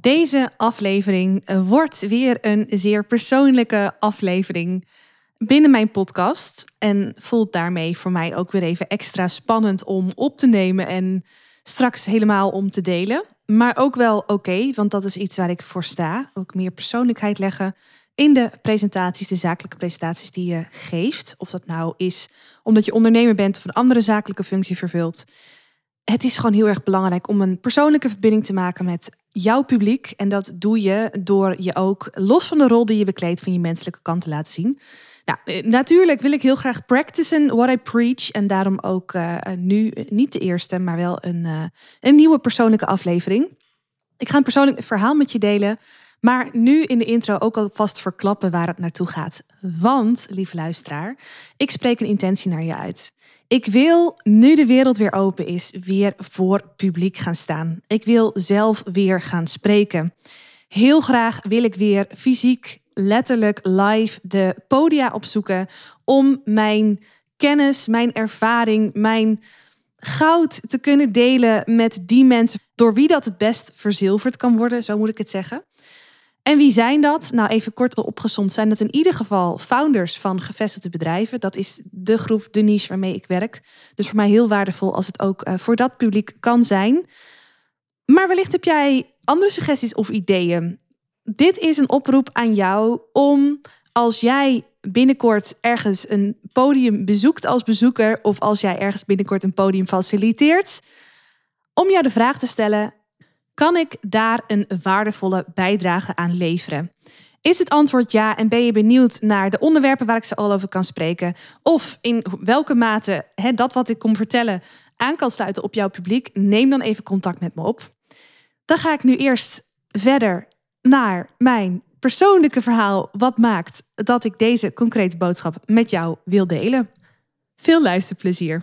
Deze aflevering wordt weer een zeer persoonlijke aflevering binnen mijn podcast. En voelt daarmee voor mij ook weer even extra spannend om op te nemen en straks helemaal om te delen. Maar ook wel oké, want dat is iets waar ik voor sta. Ook meer persoonlijkheid leggen in de presentaties, de zakelijke presentaties die je geeft. Of dat nou is omdat je ondernemer bent of een andere zakelijke functie vervult. Het is gewoon heel erg belangrijk om een persoonlijke verbinding te maken met jouw publiek. En dat doe je door je ook, los van de rol die je bekleedt, van je menselijke kant te laten zien. Nou, eh, natuurlijk wil ik heel graag practicen what I preach. En daarom ook uh, nu niet de eerste, maar wel een, een nieuwe persoonlijke aflevering. Ik ga een persoonlijk verhaal met je delen. Maar nu in de intro ook alvast verklappen waar het naartoe gaat. Want, lieve luisteraar, ik spreek een intentie naar je uit. Ik wil, nu de wereld weer open is, weer voor publiek gaan staan. Ik wil zelf weer gaan spreken. Heel graag wil ik weer fysiek, letterlijk live de podia opzoeken om mijn kennis, mijn ervaring, mijn goud te kunnen delen met die mensen door wie dat het best verzilverd kan worden, zo moet ik het zeggen. En wie zijn dat? Nou, even kort opgezond zijn dat in ieder geval founders van gevestigde bedrijven. Dat is de groep, de niche waarmee ik werk. Dus voor mij heel waardevol als het ook uh, voor dat publiek kan zijn. Maar wellicht heb jij andere suggesties of ideeën. Dit is een oproep aan jou om als jij binnenkort ergens een podium bezoekt als bezoeker, of als jij ergens binnenkort een podium faciliteert, om jou de vraag te stellen: kan ik daar een waardevolle bijdrage aan leveren? Is het antwoord ja en ben je benieuwd naar de onderwerpen waar ik ze al over kan spreken? Of in welke mate dat wat ik kom vertellen aan kan sluiten op jouw publiek? Neem dan even contact met me op. Dan ga ik nu eerst verder naar mijn persoonlijke verhaal. Wat maakt dat ik deze concrete boodschap met jou wil delen? Veel luisterplezier.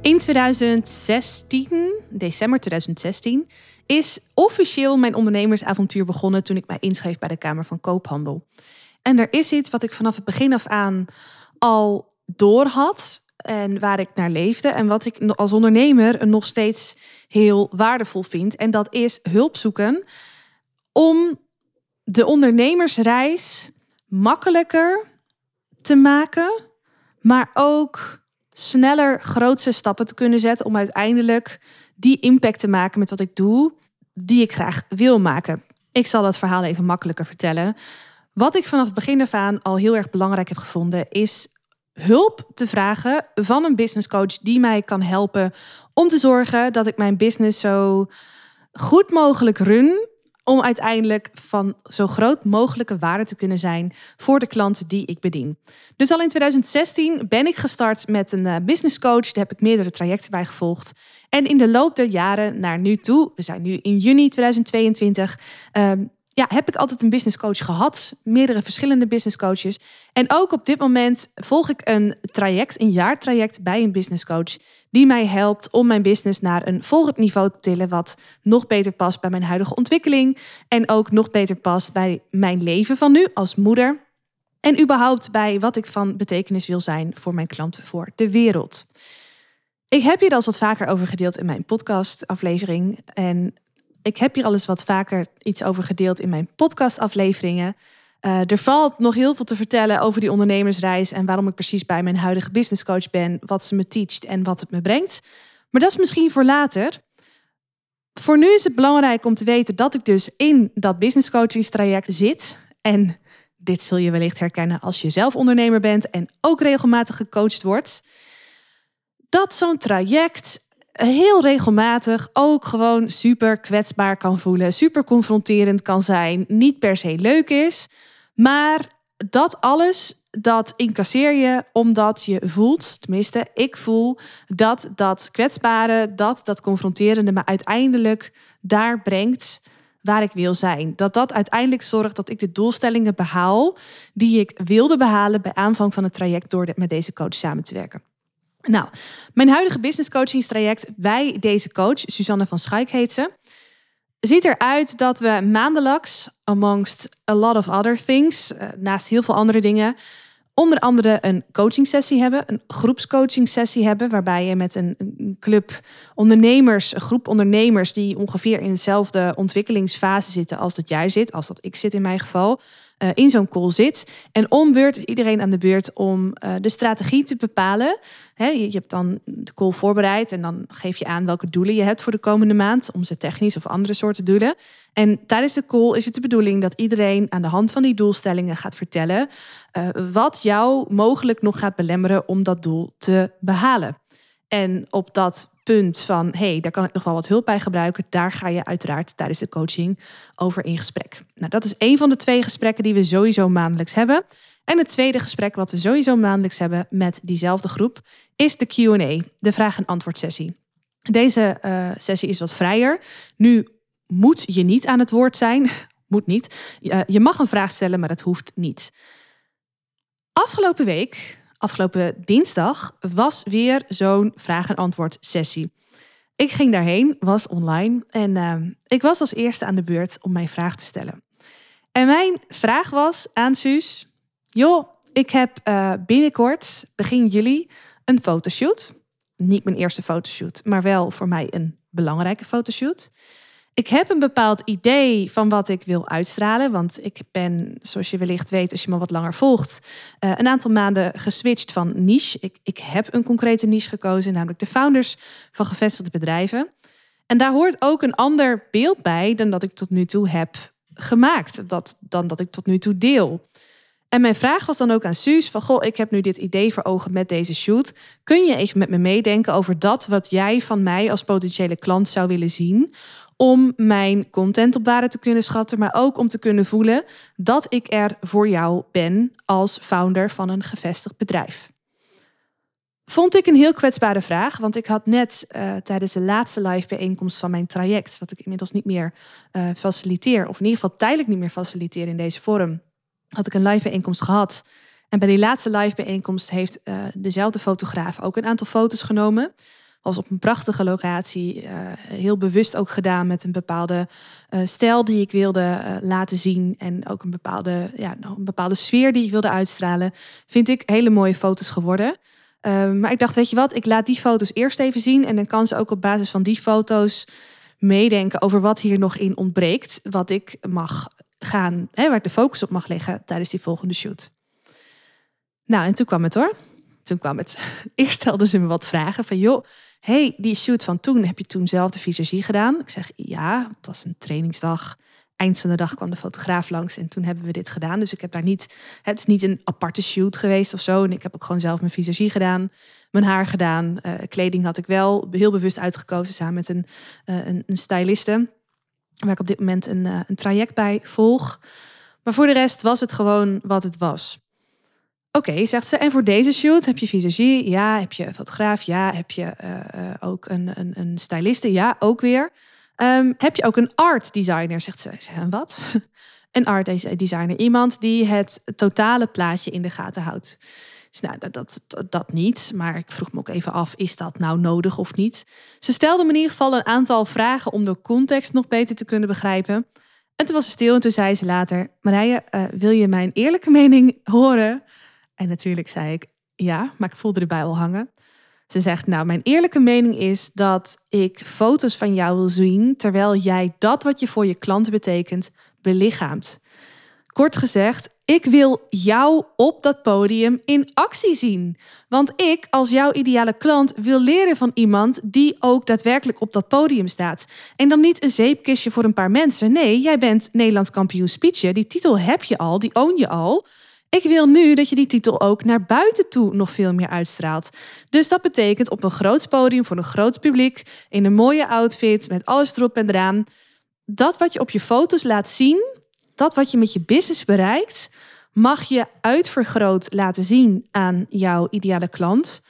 In 2016, december 2016, is officieel mijn ondernemersavontuur begonnen toen ik mij inschreef bij de Kamer van Koophandel. En er is iets wat ik vanaf het begin af aan al door had en waar ik naar leefde en wat ik als ondernemer nog steeds heel waardevol vind. En dat is hulp zoeken om de ondernemersreis makkelijker te maken, maar ook sneller grootste stappen te kunnen zetten om uiteindelijk die impact te maken met wat ik doe, die ik graag wil maken. Ik zal dat verhaal even makkelijker vertellen. Wat ik vanaf het begin af aan al heel erg belangrijk heb gevonden, is hulp te vragen van een business coach die mij kan helpen om te zorgen dat ik mijn business zo goed mogelijk run om uiteindelijk van zo groot mogelijke waarde te kunnen zijn voor de klanten die ik bedien. Dus al in 2016 ben ik gestart met een eh, business coach. Daar heb ik meerdere trajecten bij gevolgd. En in de loop der jaren naar nu toe, we zijn nu in juni 2022, ja, heb ik altijd een business coach gehad. Meerdere verschillende business coaches. En ook op dit moment volg ik een traject, een jaartraject bij een business coach. Die mij helpt om mijn business naar een volgend niveau te tillen. Wat nog beter past bij mijn huidige ontwikkeling. En ook nog beter past bij mijn leven van nu als moeder. En überhaupt bij wat ik van betekenis wil zijn voor mijn klanten, voor de wereld. Ik heb hier al wat vaker over gedeeld in mijn podcast-aflevering. En ik heb hier al eens wat vaker iets over gedeeld in mijn podcastafleveringen. Uh, er valt nog heel veel te vertellen over die ondernemersreis en waarom ik precies bij mijn huidige business coach ben, wat ze me teacht en wat het me brengt. Maar dat is misschien voor later. Voor nu is het belangrijk om te weten dat ik dus in dat business zit. En dit zul je wellicht herkennen als je zelf ondernemer bent en ook regelmatig gecoacht wordt. Dat zo'n traject heel regelmatig ook gewoon super kwetsbaar kan voelen, super confronterend kan zijn, niet per se leuk is, maar dat alles dat incasseer je omdat je voelt, tenminste, ik voel dat dat kwetsbare, dat dat confronterende me uiteindelijk daar brengt waar ik wil zijn. Dat dat uiteindelijk zorgt dat ik de doelstellingen behaal die ik wilde behalen bij aanvang van het traject door met deze coach samen te werken. Nou, mijn huidige business coachingstraject bij deze coach, Suzanne van Schaik heet ze, ziet eruit dat we maandelijks, amongst a lot of other things, eh, naast heel veel andere dingen, onder andere een coaching sessie hebben, een groepscoaching sessie hebben, waarbij je met een, club ondernemers, een groep ondernemers die ongeveer in dezelfde ontwikkelingsfase zitten als dat jij zit, als dat ik zit in mijn geval, uh, in zo'n call zit. En om beurt iedereen aan de beurt om uh, de strategie te bepalen. je, hebt dan de call voorbereid en dan geef je aan welke doelen je hebt voor de komende maand, om ze technisch of andere soorten doelen. En tijdens de call is het de bedoeling dat iedereen aan de hand van die doelstellingen gaat vertellen uh, wat jou mogelijk nog gaat belemmeren om dat doel te behalen. En op dat punt van, hey, daar kan ik nog wel wat hulp bij gebruiken, daar ga je uiteraard tijdens de coaching over in gesprek. Nou, dat is een van de twee gesprekken die we sowieso maandelijks hebben. En het tweede gesprek wat we sowieso maandelijks hebben met diezelfde groep is de Q&A, de vraag- en antwoord sessie. Deze uh, sessie is wat vrijer. Nu moet je niet aan het woord zijn, moet niet. Uh, je mag een vraag stellen, maar dat hoeft niet. Afgelopen week afgelopen dinsdag was weer zo'n vraag- en antwoord sessie. Ik ging daarheen, was online en uh, ik was als eerste aan de beurt om mijn vraag te stellen. En mijn vraag was aan Suus: Joh, ik heb uh, binnenkort, begin juli, een fotoshoot. Niet mijn eerste fotoshoot, maar wel voor mij een belangrijke fotoshoot. Ik heb een bepaald idee van wat ik wil uitstralen. Want ik ben, zoals je wellicht weet, als je me wat langer volgt, uh, een aantal maanden geswitcht van niche. Ik, ik heb een concrete niche gekozen, namelijk de founders van gevestigde bedrijven. En daar hoort ook een ander beeld bij dan dat ik tot nu toe heb gemaakt. Dat, dan dat ik tot nu toe deel. En mijn vraag was dan ook aan Suus: van goh, ik heb nu dit idee voor ogen met deze shoot. Kun je even met me meedenken over dat wat jij van mij als potentiële klant zou willen zien? Om mijn content op waarde te kunnen schatten, maar ook om te kunnen voelen dat ik er voor jou ben als founder van een gevestigd bedrijf. Vond ik een heel kwetsbare vraag, want ik had net uh, tijdens de laatste live bijeenkomst van mijn traject, wat ik inmiddels niet meer uh, faciliteer, of in ieder geval tijdelijk niet meer faciliteer in deze vorm, had ik een live bijeenkomst gehad. En bij die laatste live bijeenkomst heeft uh, dezelfde fotograaf ook een aantal foto's genomen was op een prachtige locatie. Uh, heel bewust ook gedaan met een bepaalde uh, stijl die ik wilde uh, laten zien. En ook een bepaalde, ja, een bepaalde sfeer die ik wilde uitstralen. Vind ik hele mooie foto's geworden. Ehm, maar ik dacht, weet je wat, ik laat die foto's eerst even zien. En dan kan ze ook op basis van die foto's meedenken over wat hier nog in ontbreekt. Wat ik mag gaan, hè, waar ik de focus op mag leggen tijdens die volgende shoot. Nou, en toen kwam het hoor. Toen kwam het. Eerst stelden ze me wat vragen van, joh, hey, die shoot van toen, heb je toen zelf de visagie gedaan? Ik zeg, ja, het was een trainingsdag. Eind van de dag kwam de fotograaf langs en toen hebben we dit gedaan. Dus ik heb daar niet, het is niet een aparte shoot geweest of zo. En ik heb ook gewoon zelf mijn visagie gedaan, mijn haar gedaan. Uh, kleding had ik wel heel bewust uitgekozen samen met een, uh, een, styliste. Waar ik op dit moment een, uh, een traject bij volg. Maar voor de rest was het gewoon wat het was. Oké, zegt ze. En voor deze shoot heb je visagie? Ja. Heb je fotograaf? Ja. Heb je uh, ook een, een, een styliste? Ja, ook weer. Um, heb je ook een art designer? Zegt ze. Wat? een art designer. Iemand die het totale plaatje in de gaten houdt. Dus nou, dat, dat, dat niet. Maar ik vroeg me ook even af, is dat nou nodig of niet? Ze stelde me in ieder geval een aantal vragen om de context nog beter te kunnen begrijpen. En toen was ze stil en toen zei ze later... Marije, uh, wil je mijn eerlijke mening horen? En natuurlijk zei ik ja, maar ik voelde erbij al hangen. Ze zegt, nou, mijn eerlijke mening is dat ik foto's van jou wil zien terwijl jij dat wat je voor je klanten betekent belichaamt. Kort gezegd, ik wil jou op dat podium in actie zien. Want ik, als jouw ideale klant, wil leren van iemand die ook daadwerkelijk op dat podium staat. En dan niet een zeepkistje voor een paar mensen. Nee, jij bent Nederlands kampioen speechen. Die titel heb je al, die own je al. Ik wil nu dat je die titel ook naar buiten toe nog veel meer uitstraalt. Dus dat betekent op een groot podium voor een groot publiek, in een mooie outfit, met alles erop en eraan. Dat wat je op je foto's laat zien, dat wat je met je business bereikt, mag je uitvergroot laten zien aan jouw ideale klant,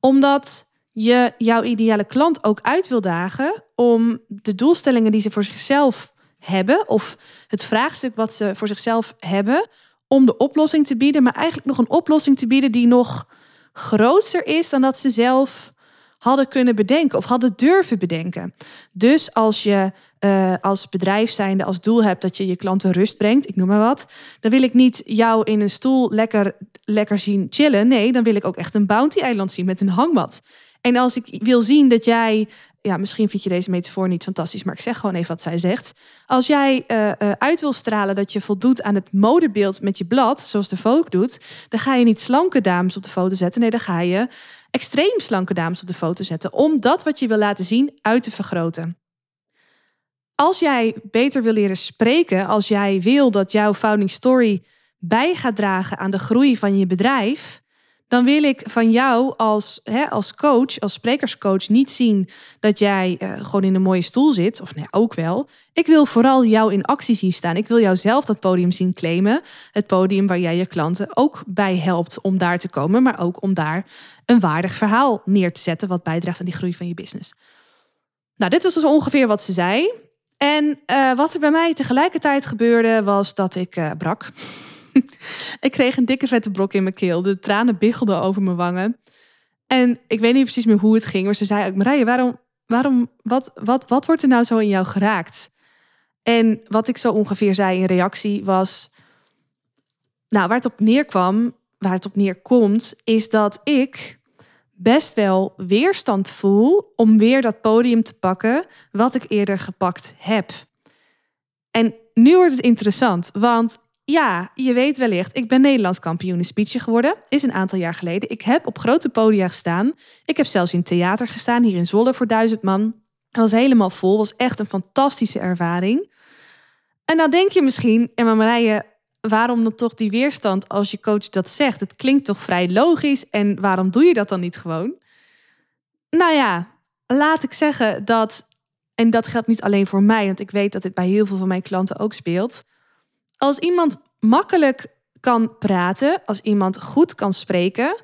omdat je jouw ideale klant ook uit wil dagen om de doelstellingen die ze voor zichzelf hebben, of het vraagstuk wat ze voor zichzelf hebben, om de oplossing te bieden, maar eigenlijk nog een oplossing te bieden die nog groter is dan dat ze zelf hadden kunnen bedenken of hadden durven bedenken. Dus als je uh, als bedrijf zijnde als doel hebt dat je je klanten rust brengt, ik noem maar wat, dan wil ik niet jou in een stoel lekker, lekker zien chillen. Nee, dan wil ik ook echt een bounty-eiland zien met een hangmat. En als ik wil zien dat jij ja, misschien vind je deze metafoor niet fantastisch, maar ik zeg gewoon even wat zij zegt. Als jij uh, uit wil stralen dat je voldoet aan het modebeeld met je blad, zoals de Vogue doet, dan ga je niet slanke dames op de foto zetten. Nee, dan ga je extreem slanke dames op de foto zetten. Om dat wat je wil laten zien uit te vergroten. Als jij beter wil leren spreken, als jij wil dat jouw founding story bij gaat dragen aan de groei van je bedrijf, dan wil ik van jou als, hè, als coach, als sprekerscoach, niet zien dat jij uh, gewoon in een mooie stoel zit. Of nee, ook wel. Ik wil vooral jou in actie zien staan. Ik wil jou zelf dat podium zien claimen. Het podium waar jij je klanten ook bij helpt om daar te komen, maar ook om daar een waardig verhaal neer te zetten wat bijdraagt aan die groei van je business. Nou, dit was dus ongeveer wat ze zei. En uh, wat er bij mij tegelijkertijd gebeurde, was dat ik uh, brak. ik kreeg een dikke vette brok in mijn keel. De tranen biggelden over mijn wangen. En ik weet niet precies meer hoe het ging. Maar ze zei ook, Marije, waarom, waarom, wat, wat, wat wordt er nou zo in jou geraakt? En wat ik zo ongeveer zei in reactie was... Nou, waar het op neerkwam, waar het op neerkomt, is dat ik best wel weerstand voel om weer dat podium te pakken wat ik eerder gepakt heb. En nu wordt het interessant, want ja, je weet wellicht, ik ben Nederlands kampioen in speechen geworden. Is een aantal jaar geleden. Ik heb op grote podia gestaan. Ik heb zelfs in theater gestaan, hier in Zwolle voor duizend man. Het was helemaal vol, was echt een fantastische ervaring. En dan denk je misschien, Emma Marije, waarom dan toch die weerstand als je coach dat zegt? Het klinkt toch vrij logisch en waarom doe je dat dan niet gewoon? Nou ja, laat ik zeggen dat, en dat geldt niet alleen voor mij, want ik weet dat dit bij heel veel van mijn klanten ook speelt als iemand makkelijk kan praten, als iemand goed kan spreken,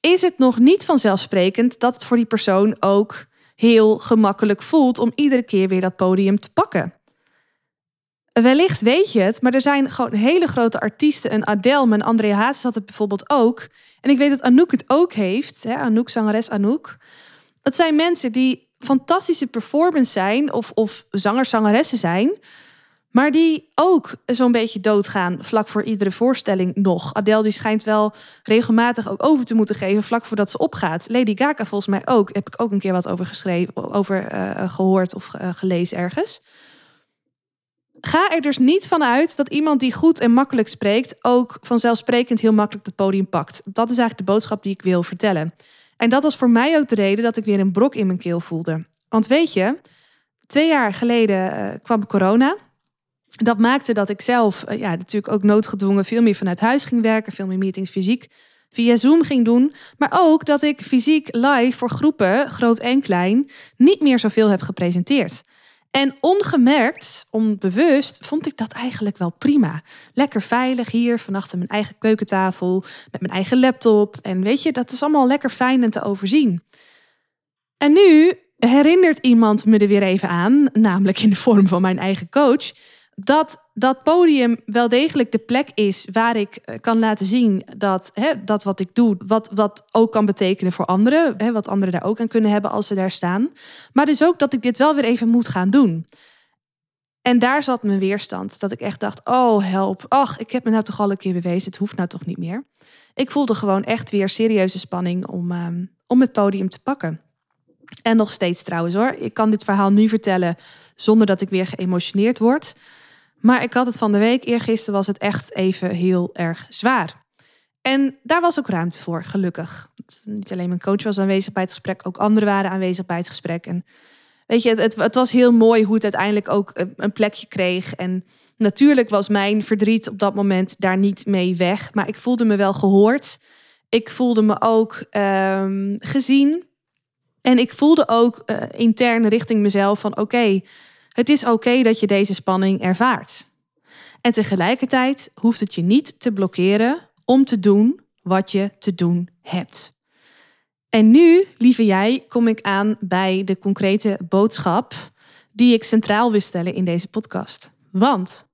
is het nog niet vanzelfsprekend dat het voor die persoon ook heel gemakkelijk voelt om iedere keer weer dat podium te pakken. Wellicht weet je het, maar er zijn gewoon hele grote artiesten. Een Adele, en André Hazes had het bijvoorbeeld ook. En ik weet dat Anouk het ook heeft. Hè? Anouk, zangeres Anouk. Dat zijn mensen die fantastische performance zijn of, of zangers, zangeressen zijn. Maar die ook zo'n beetje doodgaan vlak voor iedere voorstelling nog. Adele die schijnt wel regelmatig ook over te moeten geven vlak voordat ze opgaat. Lady Gaga volgens mij ook. Heb ik ook een keer wat over geschreven, over uh, gehoord of uh, gelezen ergens. Ga er dus niet van uit dat iemand die goed en makkelijk spreekt ook vanzelfsprekend heel makkelijk het podium pakt. Dat is eigenlijk de boodschap die ik wil vertellen. En dat was voor mij ook de reden dat ik weer een brok in mijn keel voelde. Want weet je, twee jaar geleden uh, kwam corona dat maakte dat ik zelf eh, ja, natuurlijk ook noodgedwongen veel meer vanuit huis ging werken, veel meer meetings fysiek via Zoom ging doen. Maar ook dat ik fysiek live voor groepen, groot en klein, niet meer zoveel heb gepresenteerd. En ongemerkt, onbewust, vond ik dat eigenlijk wel prima. Lekker veilig hier, vannacht mijn eigen keukentafel, met mijn eigen laptop. En weet je, dat is allemaal lekker fijn en te overzien. En nu herinnert iemand me er weer even aan, namelijk in de vorm van mijn eigen coach dat dat podium wel degelijk de plek is waar ik eh, kan laten zien dat hè, dat wat ik doe, wat, wat ook kan betekenen voor anderen, hè, wat anderen daar ook aan kunnen hebben als ze daar staan. Maar dus ook dat ik dit wel weer even moet gaan doen. En daar zat mijn weerstand. Dat ik echt dacht: oh help, ach, ik heb me nou toch al een keer bewezen, het hoeft nou toch niet meer. Ik voelde gewoon echt weer serieuze spanning om, ehm, om het podium te pakken. En nog steeds trouwens hoor. Ik kan dit verhaal nu vertellen zonder dat ik weer geëmotioneerd word. Maar ik had het van de week, eergisteren was het echt even heel erg zwaar. En daar was ook ruimte voor, gelukkig. Niet alleen mijn coach was aanwezig bij het gesprek, ook anderen waren aanwezig bij het gesprek. En weet je, het, het, was heel mooi hoe het uiteindelijk ook een plekje kreeg. En natuurlijk was mijn verdriet op dat moment daar niet mee weg. Maar ik voelde me wel gehoord. Ik voelde me ook um, gezien. En ik voelde ook uh, intern richting mezelf van oké, het is oké dat je deze spanning ervaart. En tegelijkertijd hoeft het je niet te blokkeren om te doen wat je te doen hebt. En nu, lieve jij, kom ik aan bij de concrete boodschap die ik centraal wil stellen in deze podcast. Want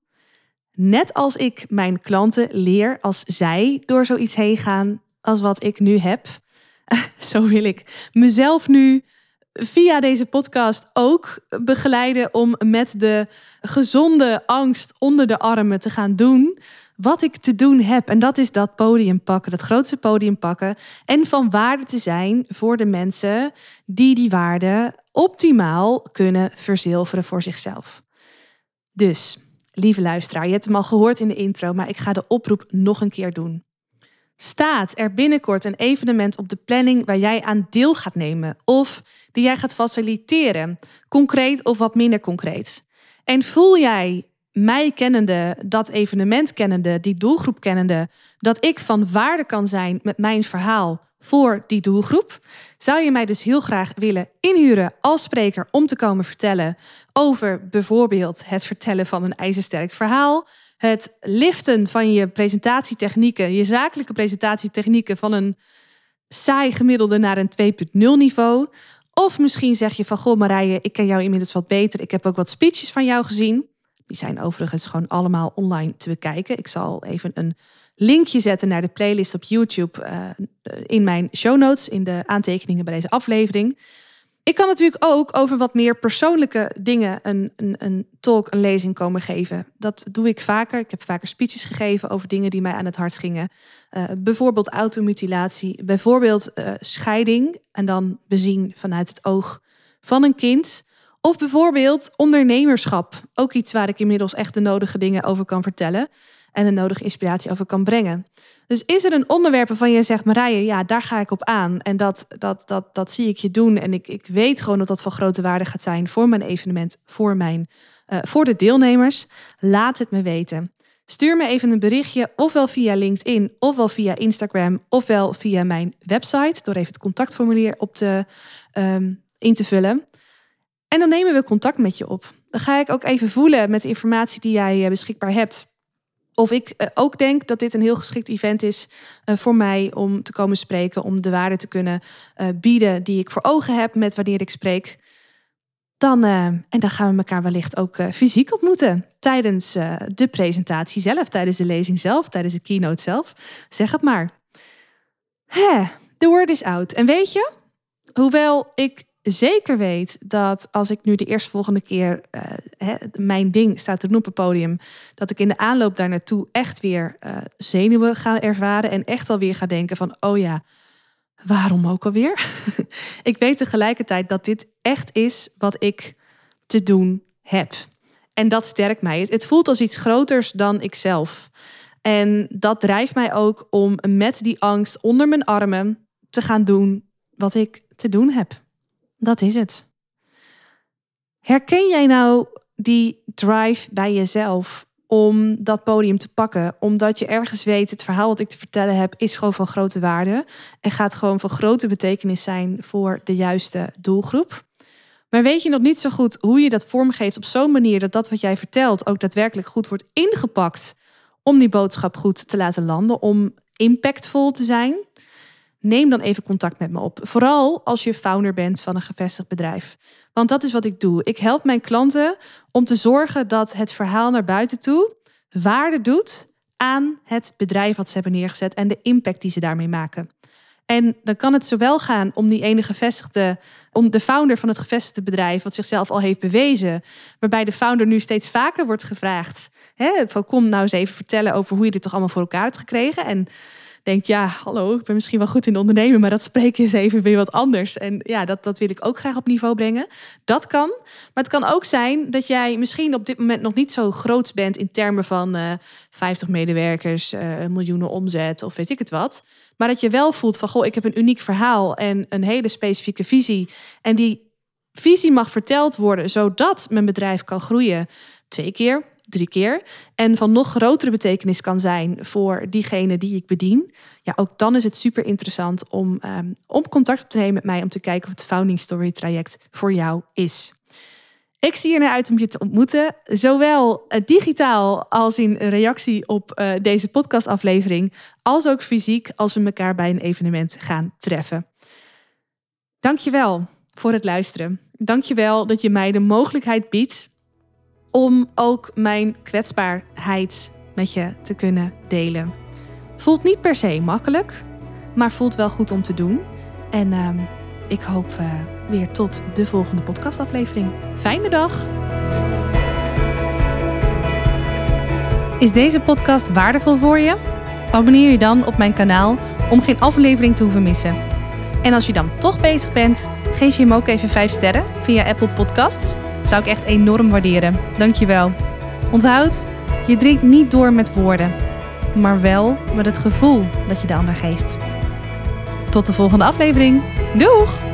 net als ik mijn klanten leer als zij door zoiets heen gaan als wat ik nu heb, zo wil ik mezelf nu via deze podcast ook begeleiden om met de gezonde angst onder de armen te gaan doen wat ik te doen heb. En dat is dat podium pakken, dat grootste podium pakken. En van waarde te zijn voor de mensen die die waarde optimaal kunnen verzilveren voor zichzelf. Dus, lieve luisteraar, je hebt hem al gehoord in de intro, maar ik ga de oproep nog een keer doen. Staat er binnenkort een evenement op de planning waar jij aan deel gaat nemen of die jij gaat faciliteren, concreet of wat minder concreet? En voel jij mij kennende, dat evenement kennende, die doelgroep kennende, dat ik van waarde kan zijn met mijn verhaal voor die doelgroep, zou je mij dus heel graag willen inhuren als spreker om te komen vertellen over bijvoorbeeld het vertellen van een ijzersterk verhaal, het liften van je presentatietechnieken, je zakelijke presentatietechnieken van een saai gemiddelde naar een 2.0 niveau. Of misschien zeg je van, goh Marije, ik ken jou inmiddels wat beter. Ik heb ook wat speeches van jou gezien. Die zijn overigens gewoon allemaal online te bekijken. Ik zal even een linkje zetten naar de playlist op YouTube uh, in mijn show notes, in de aantekeningen bij deze aflevering. Ik kan natuurlijk ook over wat meer persoonlijke dingen een, een, een talk, een lezing komen geven. Dat doe ik vaker. Ik heb vaker speeches gegeven over dingen die mij aan het hart gingen. Uh, bijvoorbeeld automutilatie, bijvoorbeeld uh, scheiding en dan bezien vanuit het oog van een kind. Of bijvoorbeeld ondernemerschap. Ook iets waar ik inmiddels echt de nodige dingen over kan vertellen. En de nodige inspiratie over kan brengen. Dus is er een onderwerp waarvan je zegt, Marije, ja, daar ga ik op aan. En dat, dat, dat, dat zie ik je doen. En ik, ik weet gewoon dat dat van grote waarde gaat zijn voor mijn evenement, voor, mijn, uh, voor de deelnemers. Laat het me weten. Stuur me even een berichtje, ofwel via LinkedIn, ofwel via Instagram, ofwel via mijn website, door even het contactformulier op te, um, in te vullen. En dan nemen we contact met je op. Dan ga ik ook even voelen met de informatie die jij eh, beschikbaar hebt. Of ik eh, ook denk dat dit een heel geschikt event is eh, voor mij om te komen spreken, om de waarde te kunnen bieden die ik voor ogen heb met wanneer ik spreek. Dan, en dan gaan we elkaar wellicht ook fysiek ontmoeten tijdens de presentatie zelf, tijdens de lezing zelf, tijdens de keynote zelf. Zeg het maar. De word is out. En weet je, hoewel ik zeker weet dat als ik nu de eerstvolgende keer uh, mijn ding staat te doen op het podium, dat ik in de aanloop daar naartoe echt weer uh, zenuwen ga ervaren en echt alweer ga denken van, oh ja, waarom ook alweer? ik weet tegelijkertijd dat dit echt is wat ik te doen heb. En dat sterkt mij. Het voelt als iets groters dan ikzelf. En dat drijft mij ook om met die angst onder mijn armen te gaan doen wat ik te doen heb. Dat is het. Herken jij nou die drive bij jezelf om dat podium te pakken? Omdat je ergens weet, het verhaal wat ik te vertellen heb, is gewoon van grote waarde. En gaat gewoon van grote betekenis zijn voor de juiste doelgroep. Maar weet je nog niet zo goed hoe je dat vormgeeft op zo'n manier dat dat wat jij vertelt ook daadwerkelijk goed wordt ingepakt om die boodschap goed te laten landen, om impactvol te zijn? Neem dan even contact met me op. Vooral als je founder bent van een gevestigd bedrijf. Want dat is wat ik doe. Ik help mijn klanten om te zorgen dat het verhaal naar buiten toe waarde doet aan het bedrijf wat ze hebben neergezet en de impact die ze daarmee maken. En dan kan het zowel gaan om die ene gevestigde, om de founder van het gevestigde bedrijf, wat zichzelf al heeft bewezen, waarbij de founder nu steeds vaker wordt gevraagd: hè, van kom nou eens even vertellen over hoe je dit toch allemaal voor elkaar hebt gekregen. En denkt, ja, hallo, ik ben misschien wel goed in ondernemen, maar dat spreken is even weer wat anders. En ja, dat, dat wil ik ook graag op niveau brengen. Dat kan. Maar het kan ook zijn dat jij misschien op dit moment nog niet zo groot bent in termen van uh, eh, 50 medewerkers, uh, miljoenen omzet of weet ik het wat. Maar dat je wel voelt van, goh, ik heb een uniek verhaal en een hele specifieke visie. En die visie mag verteld worden, zodat mijn bedrijf kan groeien. Twee keer, drie keer. En van nog grotere betekenis kan zijn voor diegene die ik bedien. Ja, ook dan is het super interessant om, um, om contact op te nemen met mij om te kijken of het Founding Story traject voor jou is. Ik zie er naar uit om je te ontmoeten, zowel eh, digitaal als in reactie op uh, deze podcastaflevering, als ook fysiek als we elkaar bij een evenement gaan treffen. Dankjewel voor het luisteren. Dankjewel dat je mij de mogelijkheid biedt om ook mijn kwetsbaarheid met je te kunnen delen. Voelt niet per se makkelijk, maar voelt wel goed om te doen. En uh, ik hoop uh, weer tot de volgende podcastaflevering. Fijne dag! Is deze podcast waardevol voor je? Abonneer je dan op mijn kanaal om geen aflevering te hoeven missen. En als je dan toch bezig bent, geef je hem ook even 5 sterren via Apple Podcasts. Zou ik echt enorm waarderen. Dankjewel. Onthoud, je drinkt niet door met woorden, maar wel met het gevoel dat je de ander geeft. Tot de volgende aflevering. Doeg!